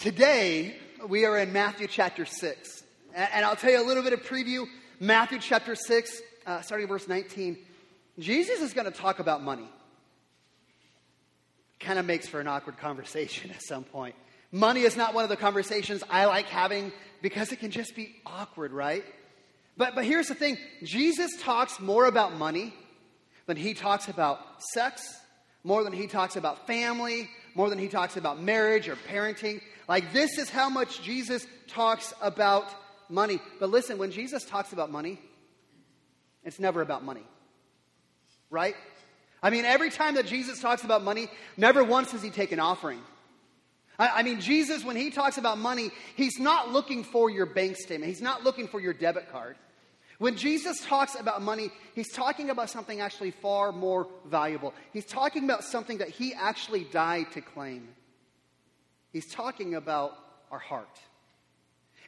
Today, we are in Matthew chapter 6. And I'll tell you a little bit of preview. Matthew chapter 6, uh, starting verse 19. Jesus is going to talk about money. Kind of makes for an awkward conversation at some point. Money is not one of the conversations I like having because it can just be awkward, right? But, but here's the thing Jesus talks more about money than he talks about sex, more than he talks about family, more than he talks about marriage or parenting. Like, this is how much Jesus talks about money. But listen, when Jesus talks about money, it's never about money. Right? I mean, every time that Jesus talks about money, never once does he take an offering. I, I mean, Jesus, when he talks about money, he's not looking for your bank statement, he's not looking for your debit card. When Jesus talks about money, he's talking about something actually far more valuable. He's talking about something that he actually died to claim. He's talking about our heart.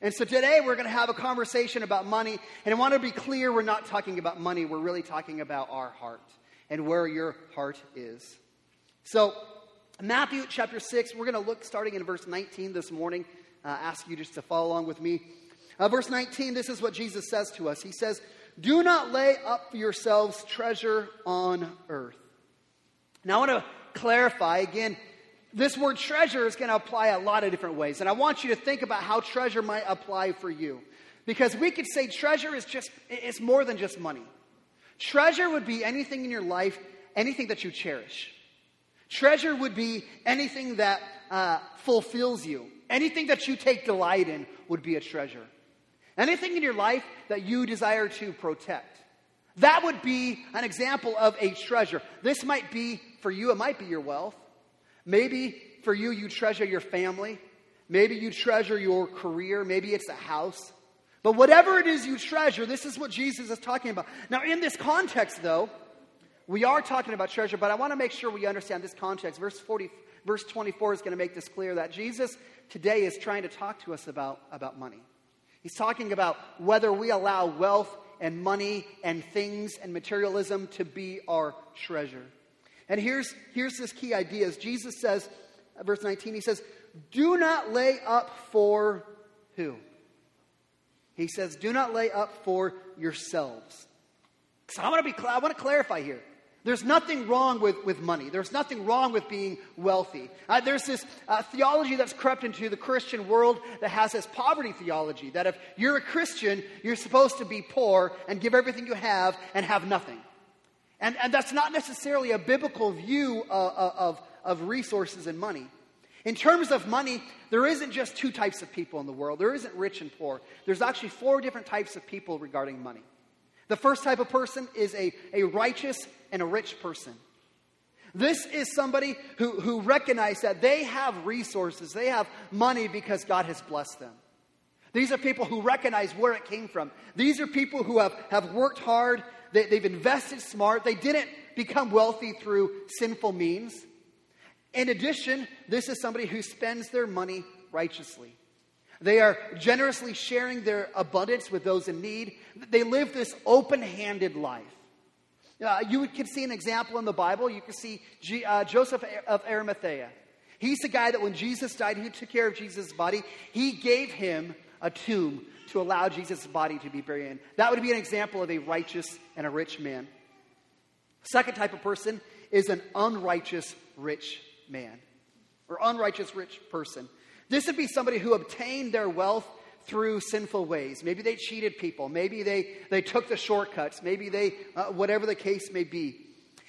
And so today we're going to have a conversation about money. And I want to be clear we're not talking about money, we're really talking about our heart and where your heart is. So, Matthew chapter 6, we're going to look starting in verse 19 this morning. Uh, ask you just to follow along with me. Uh, verse 19, this is what Jesus says to us. He says, Do not lay up for yourselves treasure on earth. Now, I want to clarify again, this word treasure is going to apply a lot of different ways. And I want you to think about how treasure might apply for you. Because we could say treasure is just, it's more than just money. Treasure would be anything in your life, anything that you cherish. Treasure would be anything that uh, fulfills you. Anything that you take delight in would be a treasure. Anything in your life that you desire to protect. That would be an example of a treasure. This might be, for you, it might be your wealth. Maybe for you, you treasure your family. Maybe you treasure your career. Maybe it's a house. But whatever it is you treasure, this is what Jesus is talking about. Now, in this context, though, we are talking about treasure, but I want to make sure we understand this context. Verse 40, verse 24 is going to make this clear that Jesus today is trying to talk to us about, about money. He's talking about whether we allow wealth and money and things and materialism to be our treasure. And here's, here's this key idea. As Jesus says, verse 19, he says, Do not lay up for who? He says, Do not lay up for yourselves. So I want to be I want to clarify here. There's nothing wrong with, with money. There's nothing wrong with being wealthy. Uh, there's this uh, theology that's crept into the Christian world that has this poverty theology that if you're a Christian, you're supposed to be poor and give everything you have and have nothing. And, and that's not necessarily a biblical view uh, uh of, of resources and money. In terms of money, there isn't just two types of people in the world. There isn't rich and poor. There's actually four different types of people regarding money. The first type of person is a, a righteous and a rich person. This is somebody who, who recognizes that they have resources, they have money because God has blessed them. These are people who recognize where it came from. These are people who have, have worked hard, they, they've invested smart, they didn't become wealthy through sinful means. In addition, this is somebody who spends their money righteously. They are generously sharing their abundance with those in need. They live this open handed life. Uh, you can see an example in the Bible. You can see G, uh, Joseph of Arimathea. He's the guy that when Jesus died, he took care of Jesus' body. He gave him a tomb to allow Jesus' body to be buried in. That would be an example of a righteous and a rich man. Second type of person is an unrighteous rich man or unrighteous rich person. This would be somebody who obtained their wealth through sinful ways. Maybe they cheated people. Maybe they, they took the shortcuts. Maybe they, uh, whatever the case may be.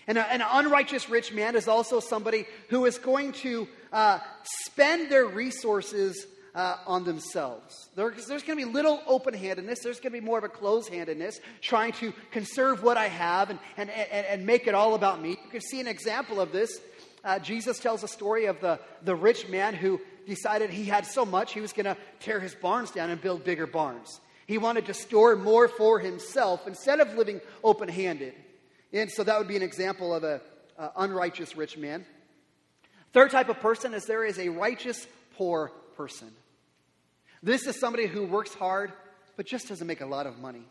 And a, an unrighteous rich man is also somebody who is going to uh, spend their resources uh, on themselves. There, there's going to be little open handedness. There's going to be more of a closed handedness, trying to conserve what I have and, and, and, and make it all about me. You can see an example of this. Uh, Jesus tells a story of the, the rich man who decided he had so much he was going to tear his barns down and build bigger barns. He wanted to store more for himself instead of living open handed. And so that would be an example of an unrighteous rich man. Third type of person is there is a righteous poor person. This is somebody who works hard but just doesn't make a lot of money.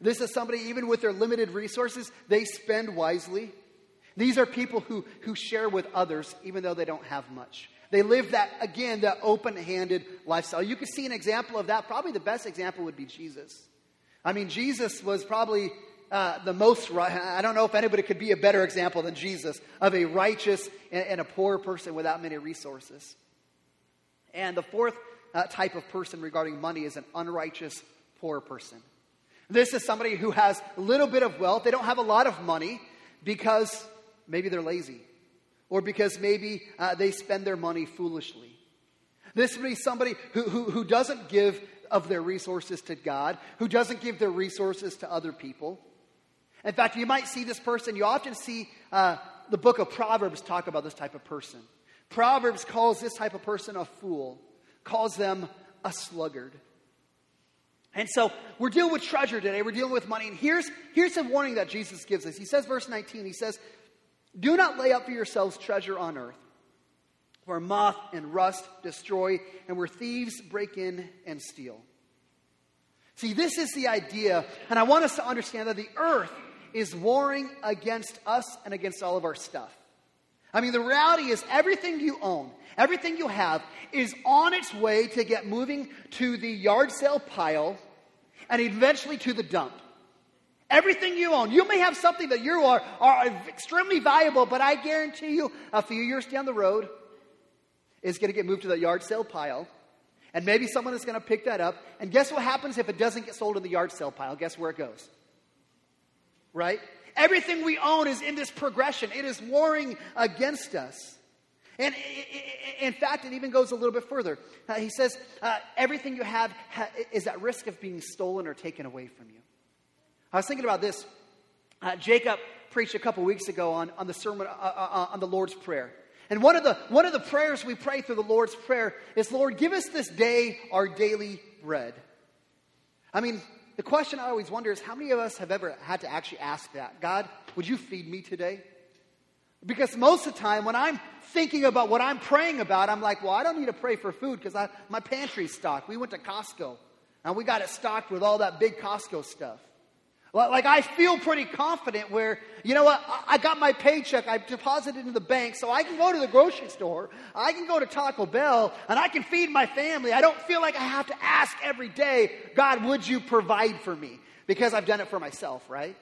This is somebody, even with their limited resources, they spend wisely. These are people who, who share with others even though they don't have much. They live that, again, that open handed lifestyle. You can see an example of that. Probably the best example would be Jesus. I mean, Jesus was probably uh, the most, I don't know if anybody could be a better example than Jesus of a righteous and, and a poor person without many resources. And the fourth uh, type of person regarding money is an unrighteous poor person. This is somebody who has a little bit of wealth. They don't have a lot of money because maybe they're lazy or because maybe uh, they spend their money foolishly. This would be somebody who, who, who doesn't give of their resources to God, who doesn't give their resources to other people. In fact, you might see this person, you often see uh, the book of Proverbs talk about this type of person. Proverbs calls this type of person a fool, calls them a sluggard. And so we're dealing with treasure today. We're dealing with money. And here's, here's a warning that Jesus gives us. He says, verse 19, he says, Do not lay up for yourselves treasure on earth, where moth and rust destroy, and where thieves break in and steal. See, this is the idea, and I want us to understand that the earth is warring against us and against all of our stuff. I mean, the reality is everything you own, everything you have, is on its way to get moving to the yard sale pile and eventually to the dump. Everything you own. You may have something that you are, are extremely valuable, but I guarantee you, a few years down the road, is going to get moved to the yard sale pile. And maybe someone is going to pick that up. And guess what happens if it doesn't get sold in the yard sale pile? Guess where it goes? Right? Everything we own is in this progression, it is warring against us. And in fact, it even goes a little bit further. Uh, he says, uh, everything you have ha- is at risk of being stolen or taken away from you. I was thinking about this. Uh, Jacob preached a couple weeks ago on, on the sermon uh, uh, uh, on the Lord's Prayer. And one of, the, one of the prayers we pray through the Lord's Prayer is, Lord, give us this day our daily bread. I mean, the question I always wonder is how many of us have ever had to actually ask that? God, would you feed me today? Because most of the time, when I'm thinking about what I'm praying about, I'm like, well, I don't need to pray for food because my pantry's stocked. We went to Costco and we got it stocked with all that big Costco stuff. Like, I feel pretty confident where, you know what, I got my paycheck, I deposited into the bank, so I can go to the grocery store, I can go to Taco Bell, and I can feed my family. I don't feel like I have to ask every day, God, would you provide for me? Because I've done it for myself, right?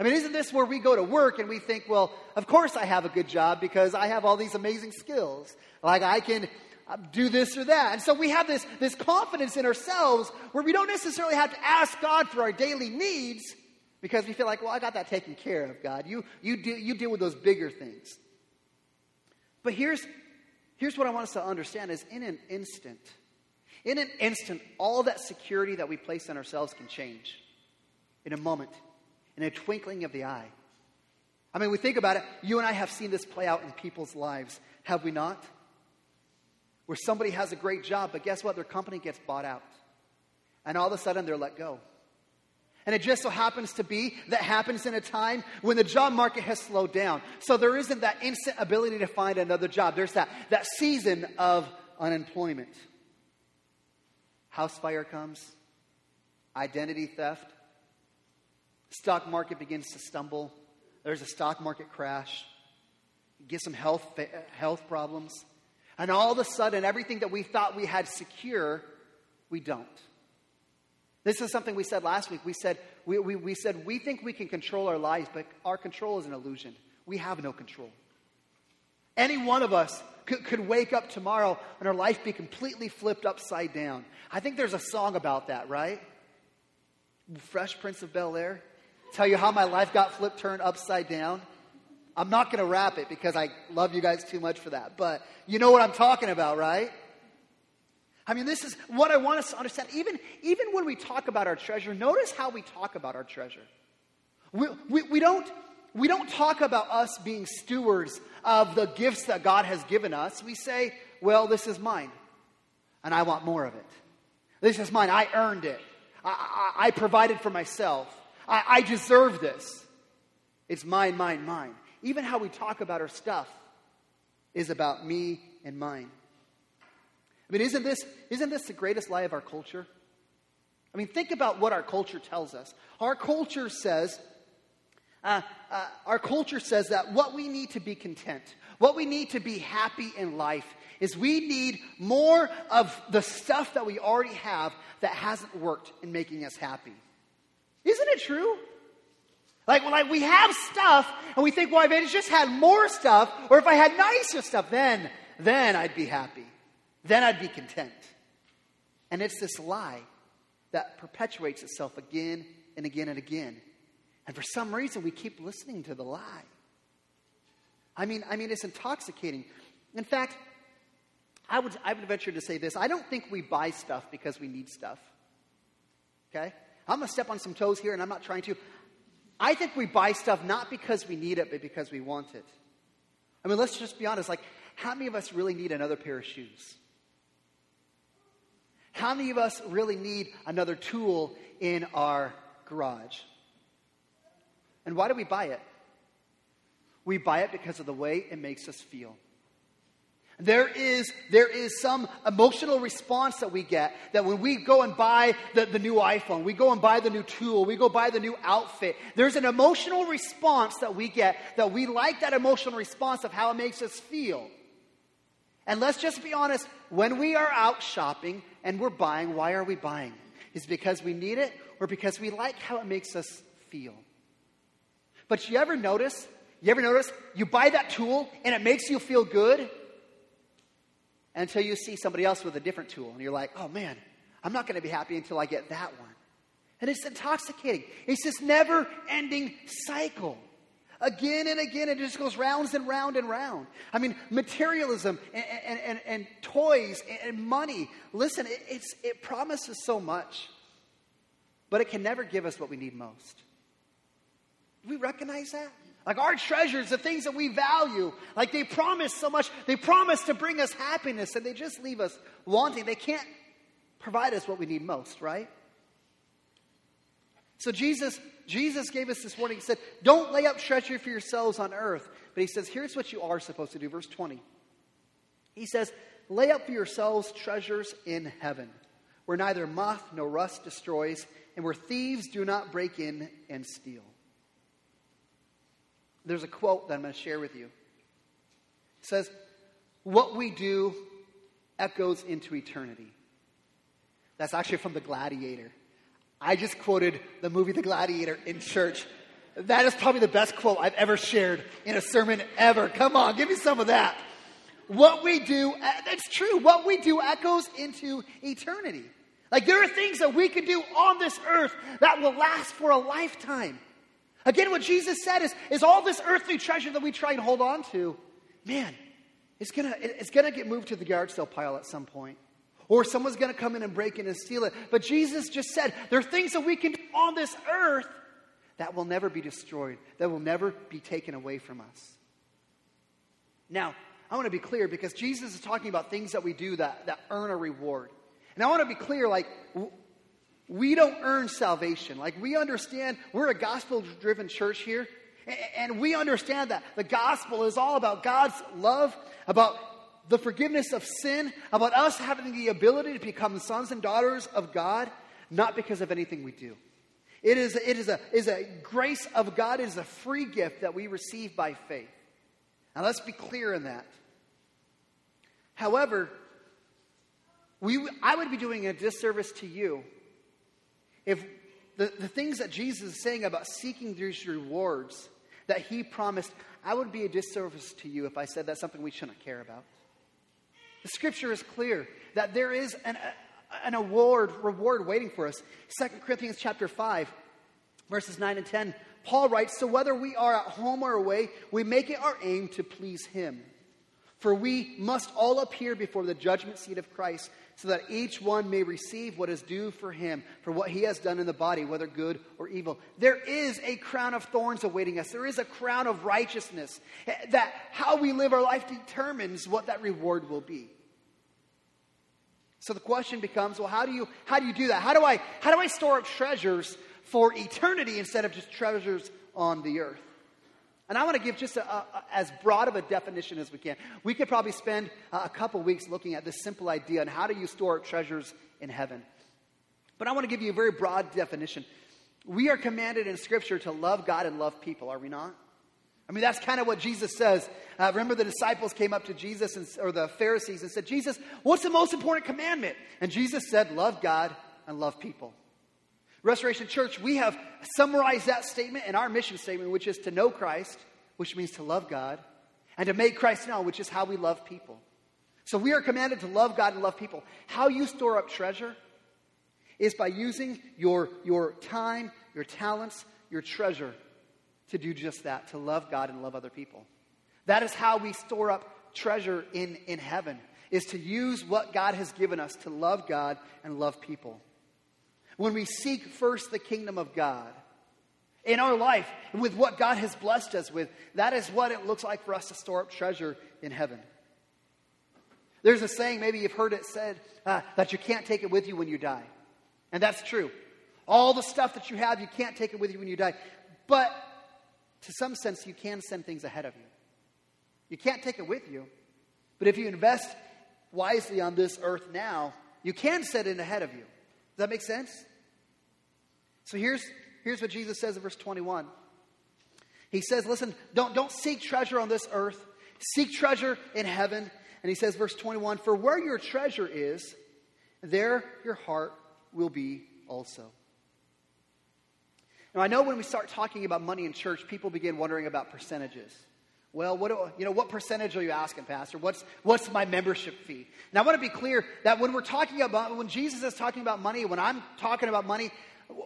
I mean, isn't this where we go to work and we think, well, of course I have a good job because I have all these amazing skills. Like I can uh, do this or that. And so we have this, this confidence in ourselves where we don't necessarily have to ask God for our daily needs because we feel like, well, I got that taken care of, God. You, you, do, you deal with those bigger things. But here's, here's what I want us to understand is in an instant, in an instant, all that security that we place in ourselves can change in a moment, in a twinkling of the eye. I mean, we think about it. You and I have seen this play out in people's lives, have we not? where somebody has a great job, but guess what? Their company gets bought out. And all of a sudden they're let go. And it just so happens to be that happens in a time when the job market has slowed down. So there isn't that instant ability to find another job. There's that, that season of unemployment. House fire comes, identity theft, stock market begins to stumble. There's a stock market crash. You get some health, health problems. And all of a sudden, everything that we thought we had secure, we don't. This is something we said last week. We said we, we, we said we think we can control our lives, but our control is an illusion. We have no control. Any one of us could, could wake up tomorrow and our life be completely flipped upside down. I think there's a song about that, right? Fresh Prince of Bel Air. Tell you how my life got flipped, turned upside down. I'm not going to rap it because I love you guys too much for that. But you know what I'm talking about, right? I mean, this is what I want us to understand. Even, even when we talk about our treasure, notice how we talk about our treasure. We, we, we, don't, we don't talk about us being stewards of the gifts that God has given us. We say, well, this is mine, and I want more of it. This is mine. I earned it. I, I, I provided for myself. I, I deserve this. It's mine, mine, mine. Even how we talk about our stuff is about me and mine. I mean, isn't this, isn't this the greatest lie of our culture? I mean, think about what our culture tells us. Our culture says Uh, uh, our culture says that what we need to be content, what we need to be happy in life, is we need more of the stuff that we already have that hasn't worked in making us happy. Isn't it true? Like, like we have stuff and we think, well, if I just had more stuff, or if I had nicer stuff, then, then I'd be happy. Then I'd be content. And it's this lie that perpetuates itself again and again and again. And for some reason, we keep listening to the lie. I mean, I mean, it's intoxicating. In fact, I would, I would venture to say this I don't think we buy stuff because we need stuff. Okay? I'm going to step on some toes here, and I'm not trying to. I think we buy stuff not because we need it, but because we want it. I mean, let's just be honest. Like, how many of us really need another pair of shoes? How many of us really need another tool in our garage? And why do we buy it? We buy it because of the way it makes us feel. There is, there is some emotional response that we get that when we go and buy the, the new iPhone, we go and buy the new tool, we go buy the new outfit, there's an emotional response that we get that we like that emotional response of how it makes us feel. And let's just be honest when we are out shopping and we're buying, why are we buying? Is because we need it or because we like how it makes us feel? But you ever notice? You ever notice you buy that tool and it makes you feel good? Until you see somebody else with a different tool and you're like, oh man, I'm not going to be happy until I get that one. And it's intoxicating. It's this never ending cycle. Again and again, it just goes rounds and round and round. I mean, materialism and, and, and, and toys and money. Listen, it, it promises so much, but it can never give us what we need most. Do we recognize that? Like our treasures, the things that we value, like they promise so much. They promise to bring us happiness and they just leave us wanting. They can't provide us what we need most, right? So Jesus, Jesus gave us this warning. He said, Don't lay up treasure for yourselves on earth. But he says, Here's what you are supposed to do. Verse 20. He says, Lay up for yourselves treasures in heaven, where neither moth nor rust destroys, and where thieves do not break in and steal. There's a quote that I'm going to share with you. It says, What we do echoes into eternity. That's actually from The Gladiator. I just quoted the movie The Gladiator in church. That is probably the best quote I've ever shared in a sermon ever. Come on, give me some of that. What we do, uh, that's true. What we do echoes into eternity. Like there are things that we can do on this earth that will last for a lifetime. Again, what Jesus said is, is all this earthly treasure that we try and hold on to, man, it's gonna, it's gonna get moved to the yard sale pile at some point. Or someone's gonna come in and break in and steal it. But Jesus just said there are things that we can do on this earth that will never be destroyed, that will never be taken away from us. Now, I want to be clear because Jesus is talking about things that we do that, that earn a reward. And I want to be clear like, we don't earn salvation. Like, we understand we're a gospel driven church here, and we understand that the gospel is all about God's love, about the forgiveness of sin, about us having the ability to become sons and daughters of God, not because of anything we do. It is, it is, a, is a grace of God, it is a free gift that we receive by faith. Now, let's be clear in that. However, we, I would be doing a disservice to you if the, the things that Jesus is saying about seeking these rewards that he promised, I would be a disservice to you if I said that's something we shouldn't care about. The scripture is clear that there is an, an award, reward waiting for us. 2 Corinthians chapter 5, verses 9 and 10. Paul writes, So whether we are at home or away, we make it our aim to please him. For we must all appear before the judgment seat of Christ, so that each one may receive what is due for him for what he has done in the body, whether good or evil. There is a crown of thorns awaiting us. There is a crown of righteousness. Eh, that how we live our life determines what that reward will be. So the question becomes, well, how do you how do you do that? How do I how do I store up treasures for eternity instead of just treasures on the earth? And I want to give just a, a, as broad of a definition as we can. We could probably spend a couple weeks looking at this simple idea on how do you store treasures in heaven. But I want to give you a very broad definition. We are commanded in Scripture to love God and love people, are we not? I mean, that's kind of what Jesus says. Uh, remember, the disciples came up to Jesus, and, or the Pharisees, and said, Jesus, what's the most important commandment? And Jesus said, Love God and love people. Restoration Church, we have summarized that statement in our mission statement, which is to know Christ, which means to love God, and to make Christ known, which is how we love people. So we are commanded to love God and love people. How you store up treasure is by using your, your time, your talents, your treasure to do just that, to love God and love other people. That is how we store up treasure in, in heaven, is to use what God has given us to love God and love people. When we seek first the kingdom of God in our life, with what God has blessed us with, that is what it looks like for us to store up treasure in heaven. There's a saying, maybe you've heard it said, uh, that you can't take it with you when you die. And that's true. All the stuff that you have, you can't take it with you when you die. But to some sense, you can send things ahead of you. You can't take it with you. But if you invest wisely on this earth now, you can send it ahead of you. Does that make sense? So here's, here's what Jesus says in verse 21. He says, Listen, don't, don't seek treasure on this earth, seek treasure in heaven. And he says, verse 21 For where your treasure is, there your heart will be also. Now, I know when we start talking about money in church, people begin wondering about percentages. Well, what, do, you know, what percentage are you asking, Pastor? What's, what's my membership fee? Now, I want to be clear that when we're talking about, when Jesus is talking about money, when I'm talking about money,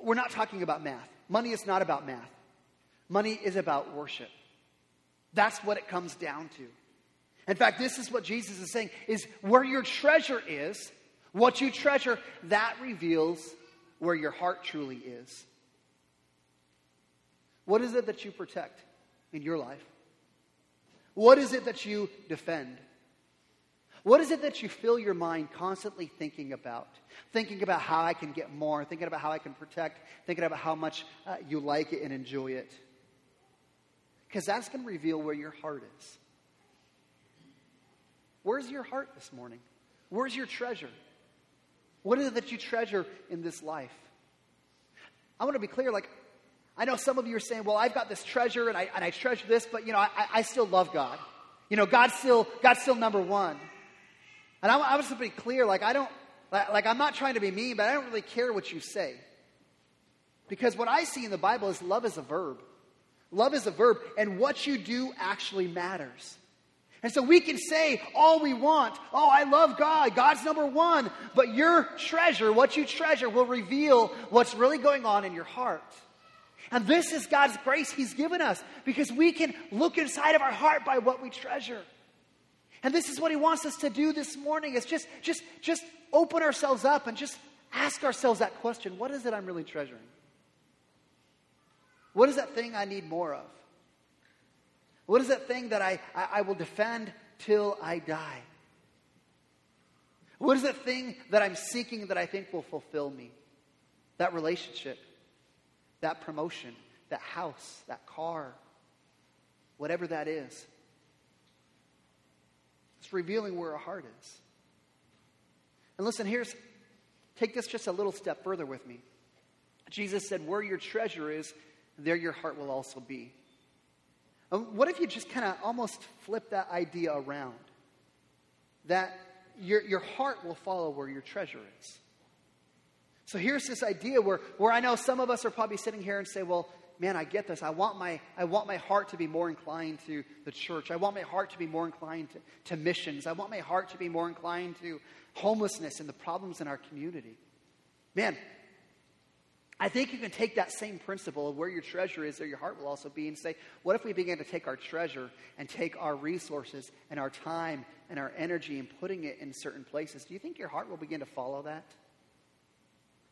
we're not talking about math. Money is not about math. Money is about worship. That's what it comes down to. In fact, this is what Jesus is saying is where your treasure is, what you treasure, that reveals where your heart truly is. What is it that you protect in your life? What is it that you defend? What is it that you fill your mind constantly thinking about? Thinking about how I can get more, thinking about how I can protect, thinking about how much uh, you like it and enjoy it. Because that's going to reveal where your heart is. Where's your heart this morning? Where's your treasure? What is it that you treasure in this life? I want to be clear, like, I know some of you are saying, well, I've got this treasure and I, and I treasure this, but, you know, I, I still love God. You know, God's still, God's still number one. And I, I was to be clear, like, I don't, like, like, I'm not trying to be mean, but I don't really care what you say. Because what I see in the Bible is love is a verb. Love is a verb, and what you do actually matters. And so we can say all we want. Oh, I love God. God's number one. But your treasure, what you treasure, will reveal what's really going on in your heart. And this is God's grace He's given us because we can look inside of our heart by what we treasure. And this is what He wants us to do this morning is just, just, just open ourselves up and just ask ourselves that question What is it I'm really treasuring? What is that thing I need more of? What is that thing that I, I, I will defend till I die? What is that thing that I'm seeking that I think will fulfill me? That relationship, that promotion, that house, that car, whatever that is. It's revealing where our heart is. And listen, here's, take this just a little step further with me. Jesus said, Where your treasure is, there your heart will also be. Um, what if you just kind of almost flip that idea around? That your, your heart will follow where your treasure is. So here's this idea where, where I know some of us are probably sitting here and say, well, man, I get this. I want my, I want my heart to be more inclined to the church. I want my heart to be more inclined to, to missions. I want my heart to be more inclined to homelessness and the problems in our community. Man, I think you can take that same principle of where your treasure is, there your heart will also be, and say, what if we began to take our treasure and take our resources and our time and our energy and putting it in certain places? Do you think your heart will begin to follow that?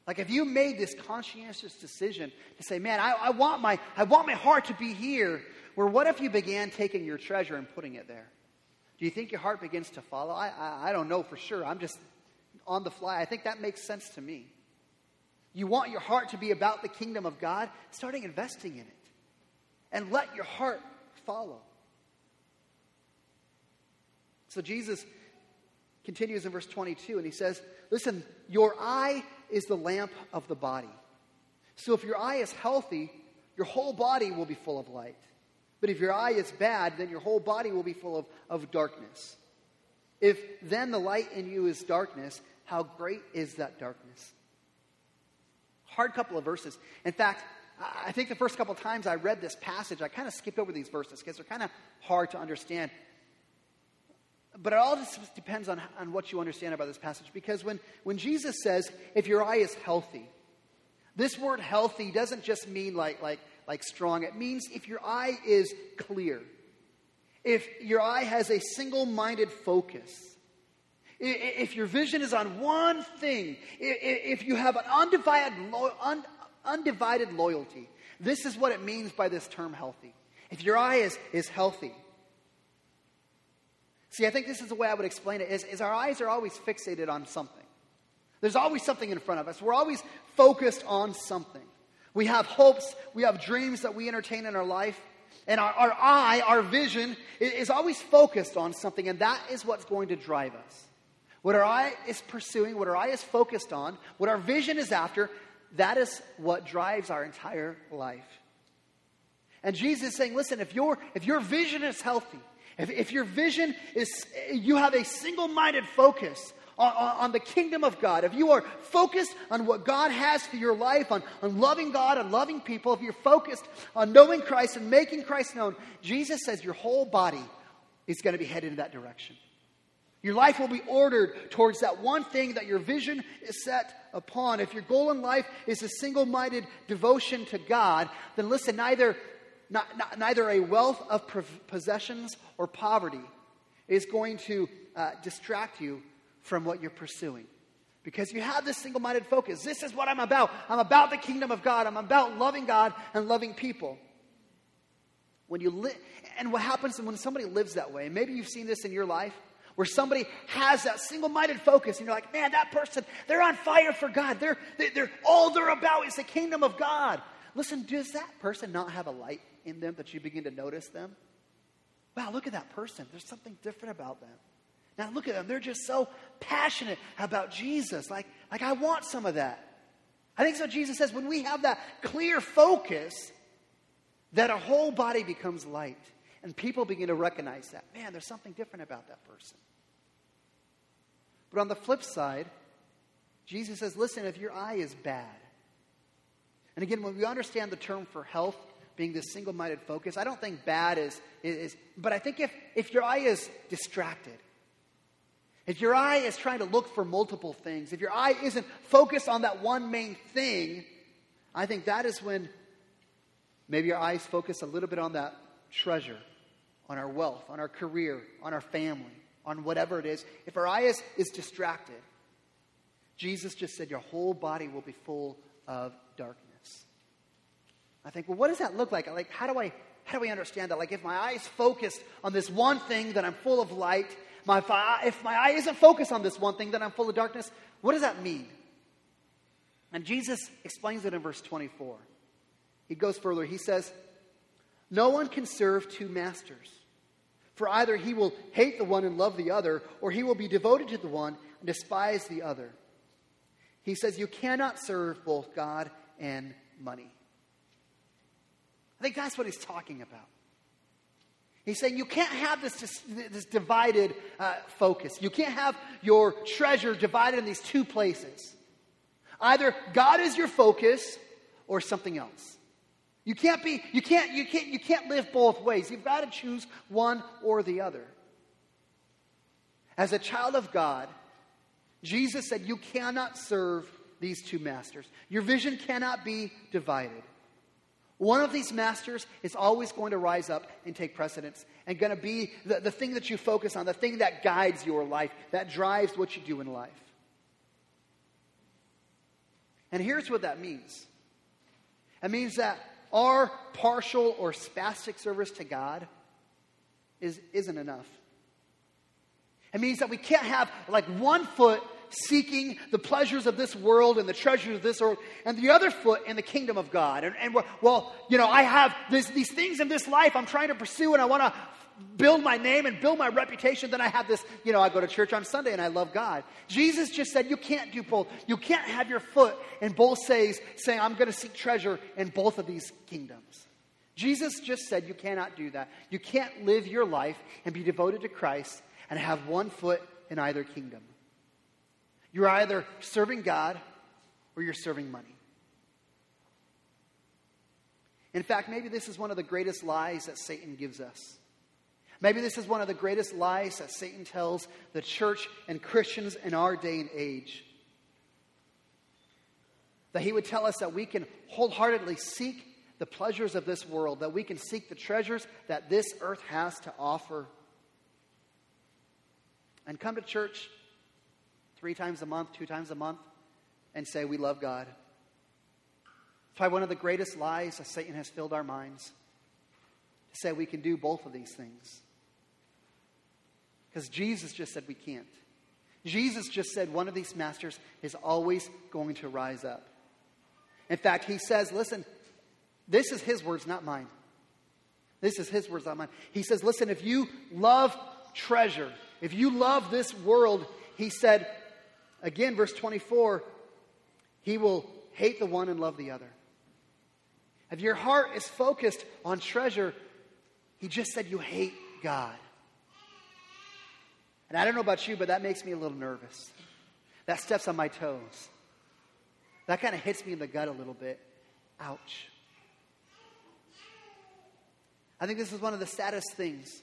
Like if you made this conscientious decision to say, man, I, I, want my, I want my heart to be here, where what if you began taking your treasure and putting it there? Do you think your heart begins to follow? I, I, I don't know for sure. I'm just on the fly. I think that makes sense to me you want your heart to be about the kingdom of God, starting investing in it. And let your heart follow. So Jesus continues in verse 22 and he says, Listen, your eye is the lamp of the body. So if your eye is healthy, your whole body will be full of light. But if your eye is bad, then your whole body will be full of, of darkness. If then the light in you is darkness, how great is that darkness? Hard couple of verses. In fact, I think the first couple of times I read this passage, I kind of skipped over these verses because they're kind of hard to understand. But it all just depends on, on what you understand about this passage. Because when, when Jesus says, if your eye is healthy, this word healthy doesn't just mean like, like, like strong, it means if your eye is clear, if your eye has a single minded focus if your vision is on one thing, if you have an undivided, undivided loyalty, this is what it means by this term healthy. If your eye is, is healthy. See, I think this is the way I would explain it is, is our eyes are always fixated on something. There's always something in front of us. We're always focused on something. We have hopes, we have dreams that we entertain in our life. And our, our eye, our vision, is always focused on something, and that is what's going to drive us. What our eye is pursuing, what our eye is focused on, what our vision is after, that is what drives our entire life. And Jesus is saying, listen, if your, if your vision is healthy, if, if your vision is, you have a single minded focus on, on, on, the kingdom of God, if you are focused on what God has for your life, on, on loving God and loving people, if you're focused on knowing Christ and making Christ known, Jesus says your whole body is going to be headed in that direction. Your life will be ordered towards that one thing that your vision is set upon. If your goal in life is a single minded devotion to God, then listen, neither, not, not, neither a wealth of possessions or poverty is going to uh, distract you from what you're pursuing. Because you have this single minded focus. This is what I'm about. I'm about the kingdom of God. I'm about loving God and loving people. When you li- and what happens when somebody lives that way, and maybe you've seen this in your life, where somebody has that single-minded focus and you're like man that person they're on fire for god they're, they're all they're about is the kingdom of god listen does that person not have a light in them that you begin to notice them? Wow look at that person. There's something different about them. Now look at them. They're just so passionate about jesus. Like like i want some of that. I think so jesus says when we have that clear focus that our whole body becomes light and people begin to recognize that. Man, there's something different about that person. But on the flip side, Jesus says, listen, if your eye is bad, and again, when we understand the term for health being this single minded focus, I don't think bad is, is, but I think if, if your eye is distracted, if your eye is trying to look for multiple things, if your eye isn't focused on that one main thing, I think that is when maybe your eyes focus a little bit on that treasure on our wealth, on our career, on our family, on whatever it is, if our eye is, is distracted, Jesus just said your whole body will be full of darkness. I think, well, what does that look like? Like, how do I how do we understand that? Like, if my eye is focused on this one thing, then I'm full of light. My, if, I, if my eye isn't focused on this one thing, then I'm full of darkness. What does that mean? And Jesus explains it in verse 24. He goes further. He says, No one can serve two masters. For either he will hate the one and love the other, or he will be devoted to the one and despise the other. He says, You cannot serve both God and money. I think that's what he's talking about. He's saying you can't have this, this divided uh, focus. You can't have your treasure divided in these two places. Either God is your focus or something else. You can't be, you can't, you can't, you can't live both ways. You've got to choose one or the other. As a child of God, Jesus said, You cannot serve these two masters. Your vision cannot be divided. One of these masters is always going to rise up and take precedence and going to be the, the thing that you focus on, the thing that guides your life, that drives what you do in life. And here's what that means it means that our partial or spastic service to God is, isn't enough. It means that we can't have like one foot seeking the pleasures of this world and the treasures of this world, and the other foot in the kingdom of God. And, and well, you know, I have this, these things in this life I'm trying to pursue, and I want to build my name and build my reputation, then I have this, you know, I go to church on Sunday and I love God. Jesus just said you can't do both. You can't have your foot in both says, saying, I'm going to seek treasure in both of these kingdoms. Jesus just said you cannot do that. You can't live your life and be devoted to Christ and have one foot in either kingdom. You're either serving God or you're serving money. In fact, maybe this is one of the greatest lies that Satan gives us. Maybe this is one of the greatest lies that Satan tells the church and Christians in our day and age. That he would tell us that we can wholeheartedly seek the pleasures of this world, that we can seek the treasures that this earth has to offer, and come to church three times a month, two times a month, and say, We love God. It's probably one of the greatest lies that Satan has filled our minds to say we can do both of these things. Because Jesus just said we can't. Jesus just said one of these masters is always going to rise up. In fact, he says, listen, this is his words, not mine. This is his words, not mine. He says, listen, if you love treasure, if you love this world, he said, again, verse 24, he will hate the one and love the other. If your heart is focused on treasure, he just said you hate God. And I don't know about you, but that makes me a little nervous. That steps on my toes. That kind of hits me in the gut a little bit. Ouch. I think this is one of the saddest things.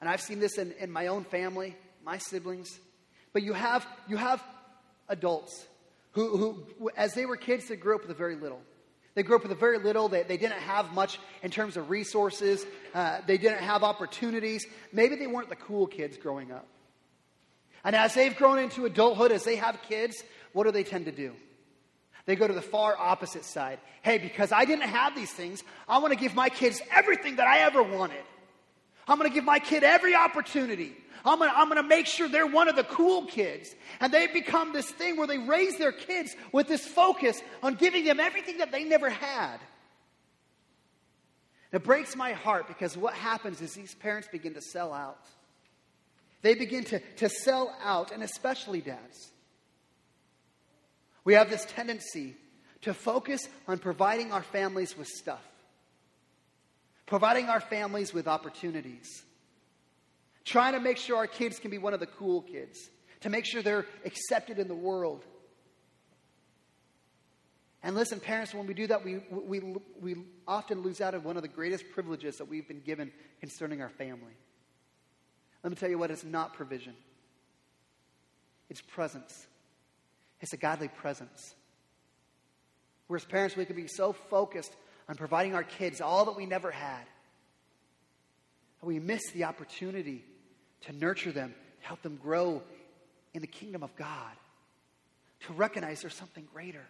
And I've seen this in, in my own family, my siblings. But you have, you have adults who, who, as they were kids, they grew up with a very little. They grew up with a very little. They, they didn't have much in terms of resources. Uh, they didn't have opportunities. Maybe they weren't the cool kids growing up. And as they've grown into adulthood, as they have kids, what do they tend to do? They go to the far opposite side. Hey, because I didn't have these things, I want to give my kids everything that I ever wanted. I'm going to give my kid every opportunity. I'm going, to, I'm going to make sure they're one of the cool kids. And they become this thing where they raise their kids with this focus on giving them everything that they never had. It breaks my heart because what happens is these parents begin to sell out. They begin to, to sell out, and especially dads. We have this tendency to focus on providing our families with stuff, providing our families with opportunities trying to make sure our kids can be one of the cool kids, to make sure they're accepted in the world. And listen, parents, when we do that, we, we, we often lose out of one of the greatest privileges that we've been given concerning our family. Let me tell you what it's not provision, it's presence. It's a godly presence. Whereas parents, we can be so focused on providing our kids all that we never had, we miss the opportunity to nurture them, to help them grow in the kingdom of God, to recognize there's something greater.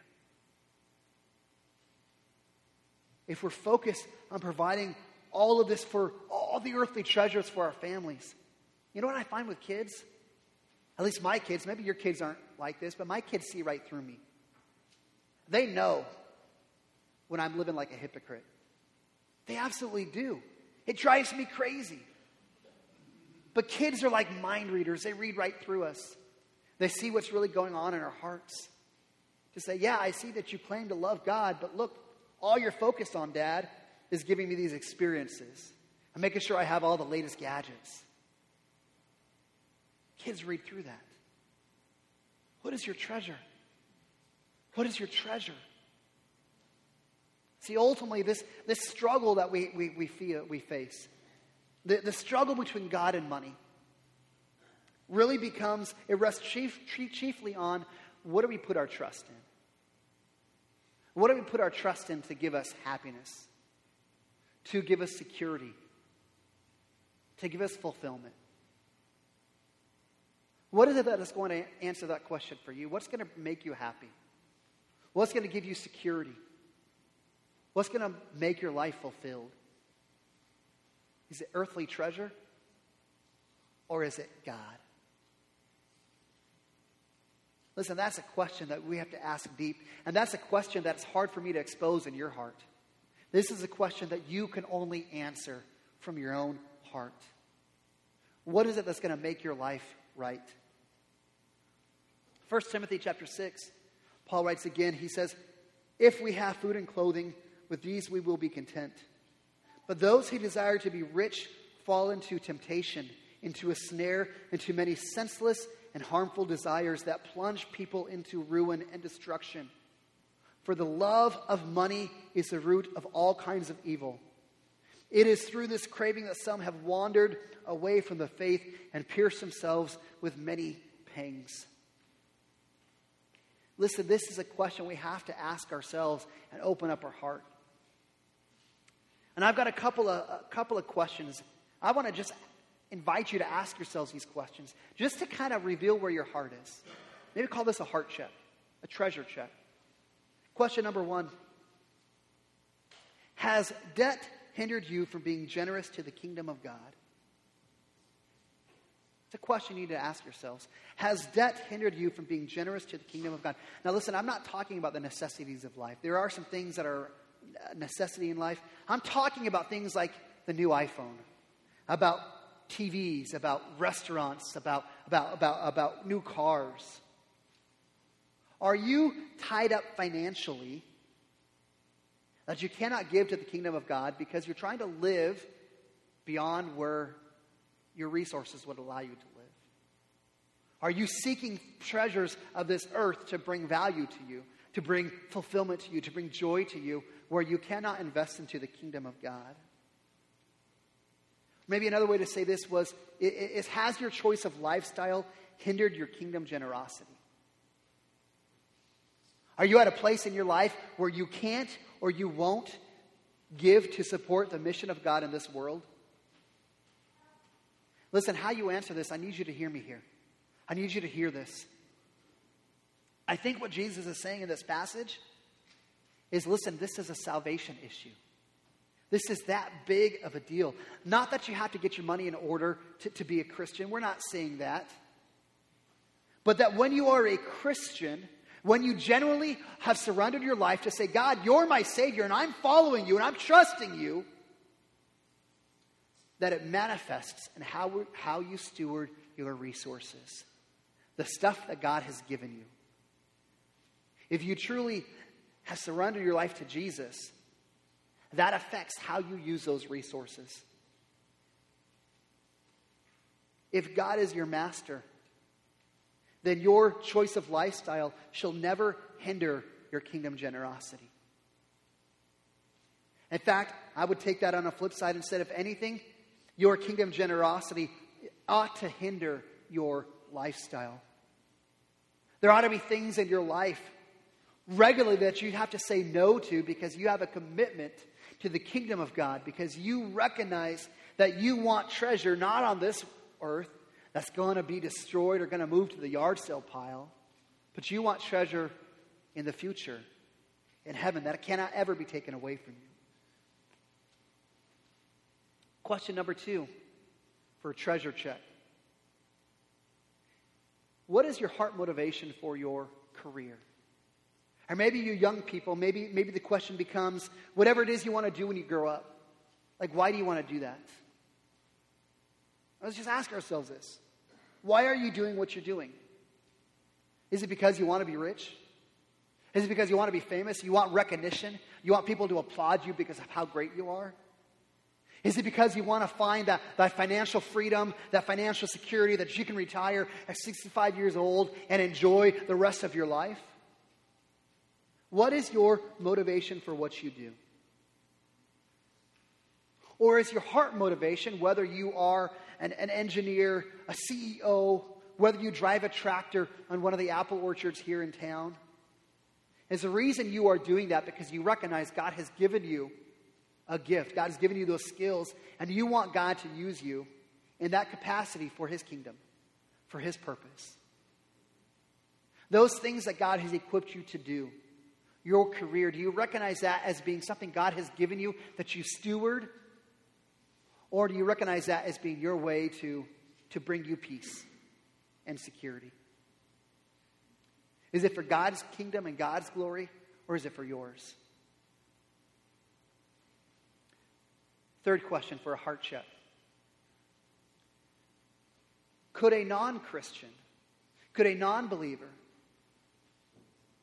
If we're focused on providing all of this for all the earthly treasures for our families, you know what I find with kids? At least my kids, maybe your kids aren't like this, but my kids see right through me. They know when I'm living like a hypocrite. They absolutely do. It drives me crazy. But kids are like mind readers, they read right through us. They see what's really going on in our hearts. To say, yeah, I see that you claim to love God, but look, all you're focused on, Dad, is giving me these experiences. I'm making sure I have all the latest gadgets. Kids read through that. What is your treasure? What is your treasure? See, ultimately, this, this struggle that we, we, we, feel, we face the, the struggle between God and money really becomes, it rests chief, chiefly on what do we put our trust in? What do we put our trust in to give us happiness, to give us security, to give us fulfillment? What is it that is going to answer that question for you? What's going to make you happy? What's going to give you security? What's going to make your life fulfilled? Is it earthly treasure? Or is it God? Listen, that's a question that we have to ask deep. And that's a question that's hard for me to expose in your heart. This is a question that you can only answer from your own heart? What is it that's going to make your life right? 1 Timothy chapter 6, Paul writes again, he says, If we have food and clothing, with these we will be content. But those who desire to be rich fall into temptation, into a snare, into many senseless and harmful desires that plunge people into ruin and destruction. For the love of money is the root of all kinds of evil. It is through this craving that some have wandered away from the faith and pierced themselves with many pangs. Listen, this is a question we have to ask ourselves and open up our heart. And I've got a couple of, a couple of questions. I want to just invite you to ask yourselves these questions just to kind of reveal where your heart is. Maybe call this a heart check, a treasure check. Question number one Has debt hindered you from being generous to the kingdom of God? It's a question you need to ask yourselves. Has debt hindered you from being generous to the kingdom of God? Now, listen, I'm not talking about the necessities of life. There are some things that are necessity in life. I'm talking about things like the new iPhone, about TVs, about restaurants, about, about, about, about new cars. Are you tied up financially that you cannot give to the kingdom of God because you're trying to live beyond where your resources would allow you to live? Are you seeking treasures of this earth to bring value to you, to bring fulfillment to you, to bring joy to you, where you cannot invest into the kingdom of God? Maybe another way to say this was is has your choice of lifestyle hindered your kingdom generosity? Are you at a place in your life where you can't or you won't give to support the mission of God in this world? Listen, how you answer this, I need you to hear me here. I need you to hear this. I think what Jesus is saying in this passage is listen, this is a salvation issue. This is that big of a deal. Not that you have to get your money in order to, to be a Christian. We're not saying that. But that when you are a Christian, when you genuinely have surrendered your life to say, God, you're my Savior, and I'm following you, and I'm trusting you, that it manifests in how, how you steward your resources, the stuff that God has given you. If you truly have surrendered your life to Jesus, that affects how you use those resources. If God is your master, then your choice of lifestyle shall never hinder your kingdom generosity. In fact, I would take that on a flip side and said, if anything, your kingdom generosity ought to hinder your lifestyle. There ought to be things in your life regularly that you have to say no to because you have a commitment to the kingdom of God, because you recognize that you want treasure not on this earth that's going to be destroyed or going to move to the yard sale pile, but you want treasure in the future, in heaven, that cannot ever be taken away from you. Question number two for a treasure check What is your heart motivation for your career? Or maybe you young people, maybe, maybe the question becomes whatever it is you want to do when you grow up. Like, why do you want to do that? Let's just ask ourselves this Why are you doing what you're doing? Is it because you want to be rich? Is it because you want to be famous? You want recognition? You want people to applaud you because of how great you are? Is it because you want to find that, that financial freedom, that financial security that you can retire at 65 years old and enjoy the rest of your life? What is your motivation for what you do? Or is your heart motivation, whether you are an, an, engineer, a CEO, whether you drive a tractor on one of the apple orchards here in town? Is the reason you are doing that because you recognize God has given you a gift. God has given you those skills, and you want God to use you in that capacity for His kingdom, for His purpose. Those things that God has equipped you to do your career? Do you recognize that as being something God has given you that you steward? Or do you recognize that as being your way to, to bring you peace and security? Is it for God's kingdom and God's glory, or is it for yours? Third question for a heart check Could a non Christian, could a non believer,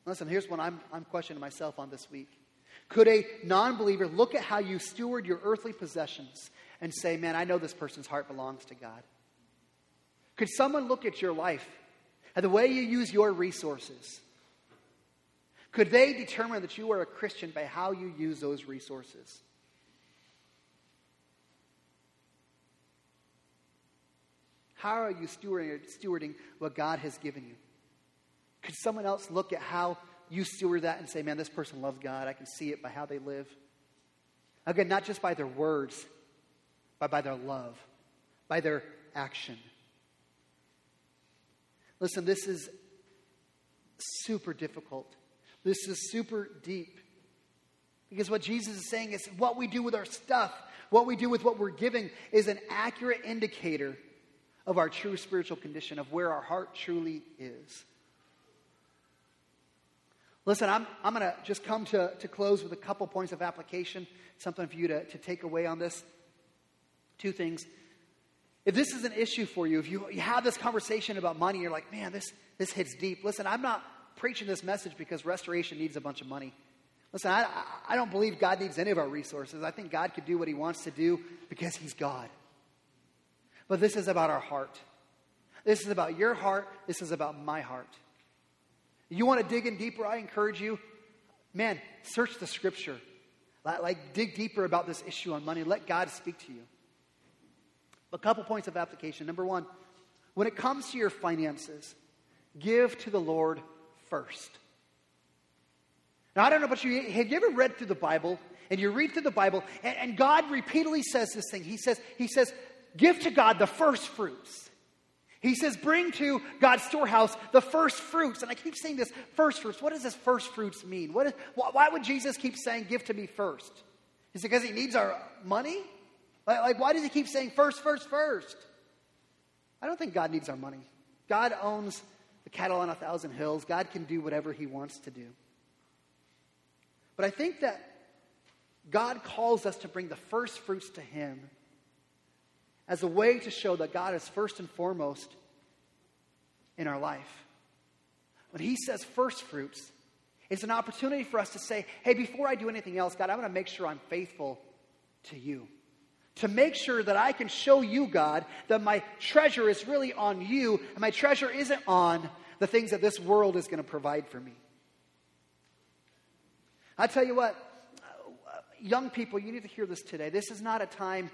listen, here's what I'm, I'm questioning myself on this week. Could a non believer look at how you steward your earthly possessions and say, man, I know this person's heart belongs to God? Could someone look at your life and the way you use your resources? Could they determine that you are a Christian by how you use those resources? How are you stewarding, stewarding what God has given you? Could someone else look at how you steward that and say, man, this person loves God? I can see it by how they live. Again, not just by their words, but by their love, by their action. Listen, this is super difficult. This is super deep. Because what Jesus is saying is what we do with our stuff, what we do with what we're giving, is an accurate indicator of our true spiritual condition, of where our heart truly is. Listen, I'm, I'm going to just come to, to close with a couple points of application, something for you to, to take away on this. Two things. If this is an issue for you, if you, you have this conversation about money, you're like, man, this, this hits deep. Listen, I'm not preaching this message because restoration needs a bunch of money. Listen, I, I don't believe God needs any of our resources. I think God could do what He wants to do because He's God. But this is about our heart. This is about your heart. This is about my heart. You want to dig in deeper? I encourage you, man, search the scripture. Like, dig deeper about this issue on money. Let God speak to you. A couple points of application. Number one, when it comes to your finances, give to the Lord first. Now, I don't know about you. Have you ever read through the Bible and you read through the Bible and, and God repeatedly says this thing? He says, He says, give to God the first fruits. He says, bring to God's storehouse the first fruits. And I keep saying this first fruits. What does this first fruits mean? What is, why would Jesus keep saying, give to me first? Is it because he needs our money? Like, like, why does he keep saying first, first, first? I don't think God needs our money. God owns the cattle on a thousand hills. God can do whatever he wants to do. But I think that God calls us to bring the first fruits to him as a way to show that God is first and foremost in our life. When He says first fruits, it's an opportunity for us to say, hey, before I do anything else, God, I'm going to make sure I'm faithful to you. To make sure that I can show you, God, that my treasure is really on you and my treasure isn't on the things that this world is going to provide for me. I tell you what, uh, young people, you need to hear this today. This is not a time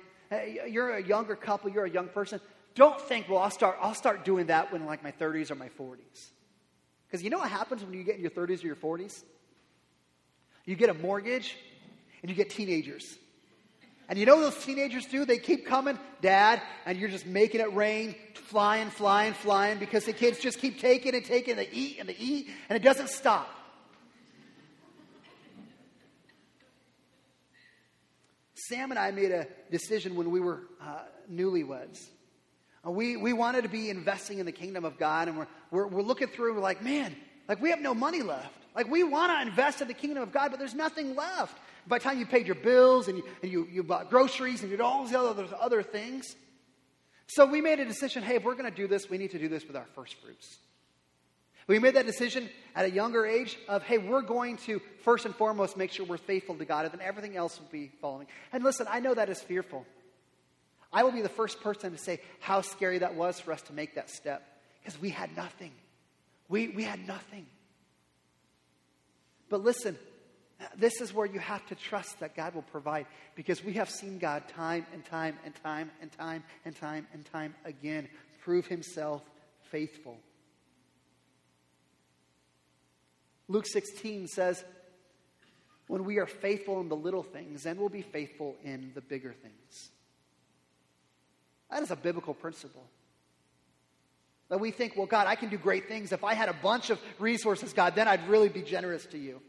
you're a younger couple, you're a young person, don't think, well, I'll start, I'll start doing that when like my 30s or my 40s. Because you know what happens when you get in your 30s or your 40s? You get a mortgage and you get teenagers. And you know what those teenagers do? They keep coming, Dad, and you're just making it rain, flying, flying, flying, because the kids just keep taking and taking, and they eat and they eat, and it doesn't stop. Sam and I made a decision when we were uh, newlyweds. Uh, we, we wanted to be investing in the kingdom of God, and we're, we're, we're looking through, we're like, man, like we have no money left. Like we want to invest in the kingdom of God, but there's nothing left. By the time you paid your bills and you, and you, you bought groceries and you did all these other, other things. So we made a decision hey, if we're going to do this, we need to do this with our first fruits. We made that decision at a younger age of, hey, we're going to first and foremost make sure we're faithful to God, and then everything else will be following. And listen, I know that is fearful. I will be the first person to say how scary that was for us to make that step because we had nothing. We, we had nothing. But listen, this is where you have to trust that God will provide because we have seen God time and time and time and time and time and time again prove himself faithful. Luke 16 says, When we are faithful in the little things, then we'll be faithful in the bigger things. That is a biblical principle. That we think, well, God, I can do great things. If I had a bunch of resources, God, then I'd really be generous to you.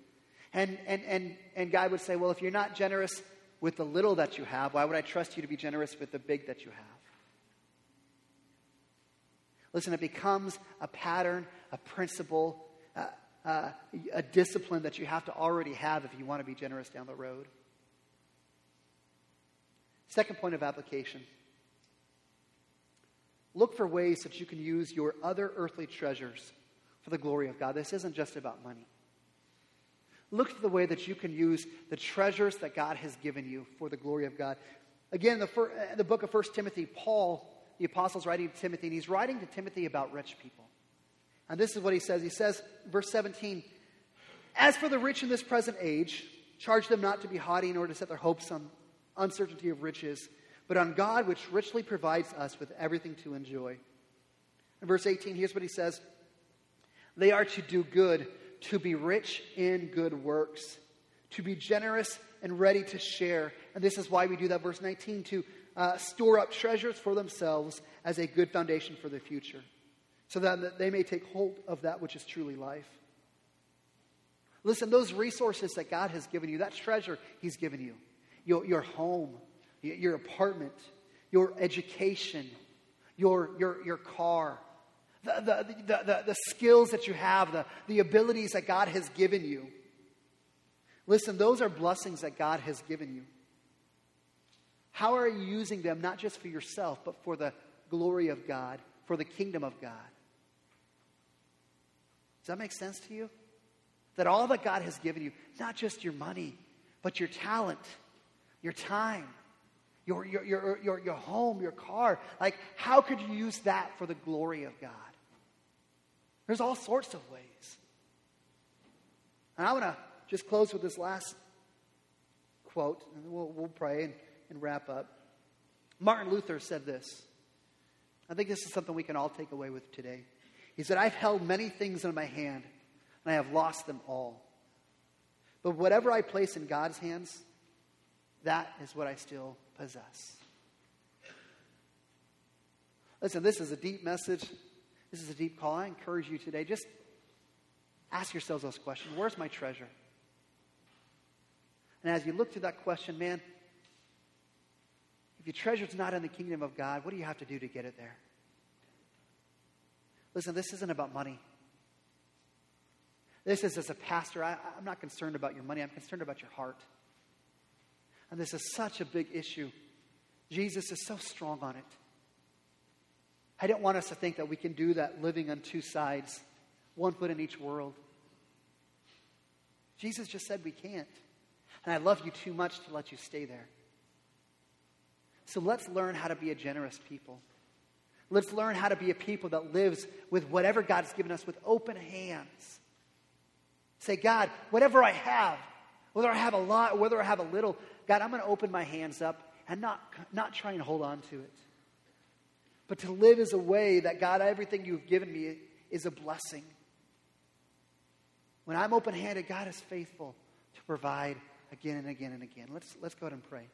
And, and, and, and God would say, well, if you're not generous with the little that you have, why would I trust you to be generous with the big that you have? Listen, it becomes a pattern, a principle, uh, a discipline that you have to already have if you want to be generous down the road. Second point of application Look for ways that you can use your other earthly treasures for the glory of God. This isn't just about money. Look for the way that you can use the treasures that God has given you for the glory of God. Again, the, fir- uh, the book of 1 Timothy, Paul, the apostle's writing to Timothy, and he's writing to Timothy about rich people. And this is what he says. He says, verse 17, As for the rich in this present age, charge them not to be haughty in order to set their hopes on uncertainty of riches, but on God, which richly provides us with everything to enjoy. In verse 18, here's what he says They are to do good, to be rich in good works, to be generous and ready to share. And this is why we do that. Verse 19, to uh, store up treasures for themselves as a good foundation for the future, so that they may take hold of that which is truly life. Listen, those resources that God has given you, that treasure He's given you, your, your home, your apartment, your education, your, your, your car, the, the, the, the, the skills that you have, the, the abilities that God has given you. Listen, those are blessings that God has given you. How are you using them, not just for yourself, but for the glory of God, for the kingdom of God? Does that make sense to you? That all that God has given you, not just your money, but your talent, your time, your, your, your, your, your home, your car. Like, how could you use that for the glory of God? There's all sorts of ways. And I want to just close with this last quote, and we'll, we'll pray and, and wrap up. Martin Luther said this. I think this is something we can all take away with today. He said, I've held many things in my hand, and I have lost them all. But whatever I place in God's hands, that is what I still possess. Listen, this is a deep message. This is a deep call. I encourage you today, just ask yourselves those questions. Where's my treasure? And as you look through that question, man, if your treasure's not in the kingdom of God, what do you have to do to get it there? Listen, this isn't about money. This is as a pastor, I, am not concerned about your money, I'm concerned about your heart. And this is such a big issue. Jesus is so strong on it. I didn't want us to think that we can do that living on two sides, one foot in each world. Jesus just said we can't. And I love you too much to let you stay there. So let's learn how to be a generous people. Let's learn how to be a people that lives with whatever God's given us with open hands. Say, God, whatever I have, whether I have a lot whether I have a little, God, I'm going to open my hands up and not, not try and hold on to it. But to live as a way that, God, everything you've given me is a blessing. When I'm open handed, God is faithful to provide again and again and again. Let's, let's go ahead and pray.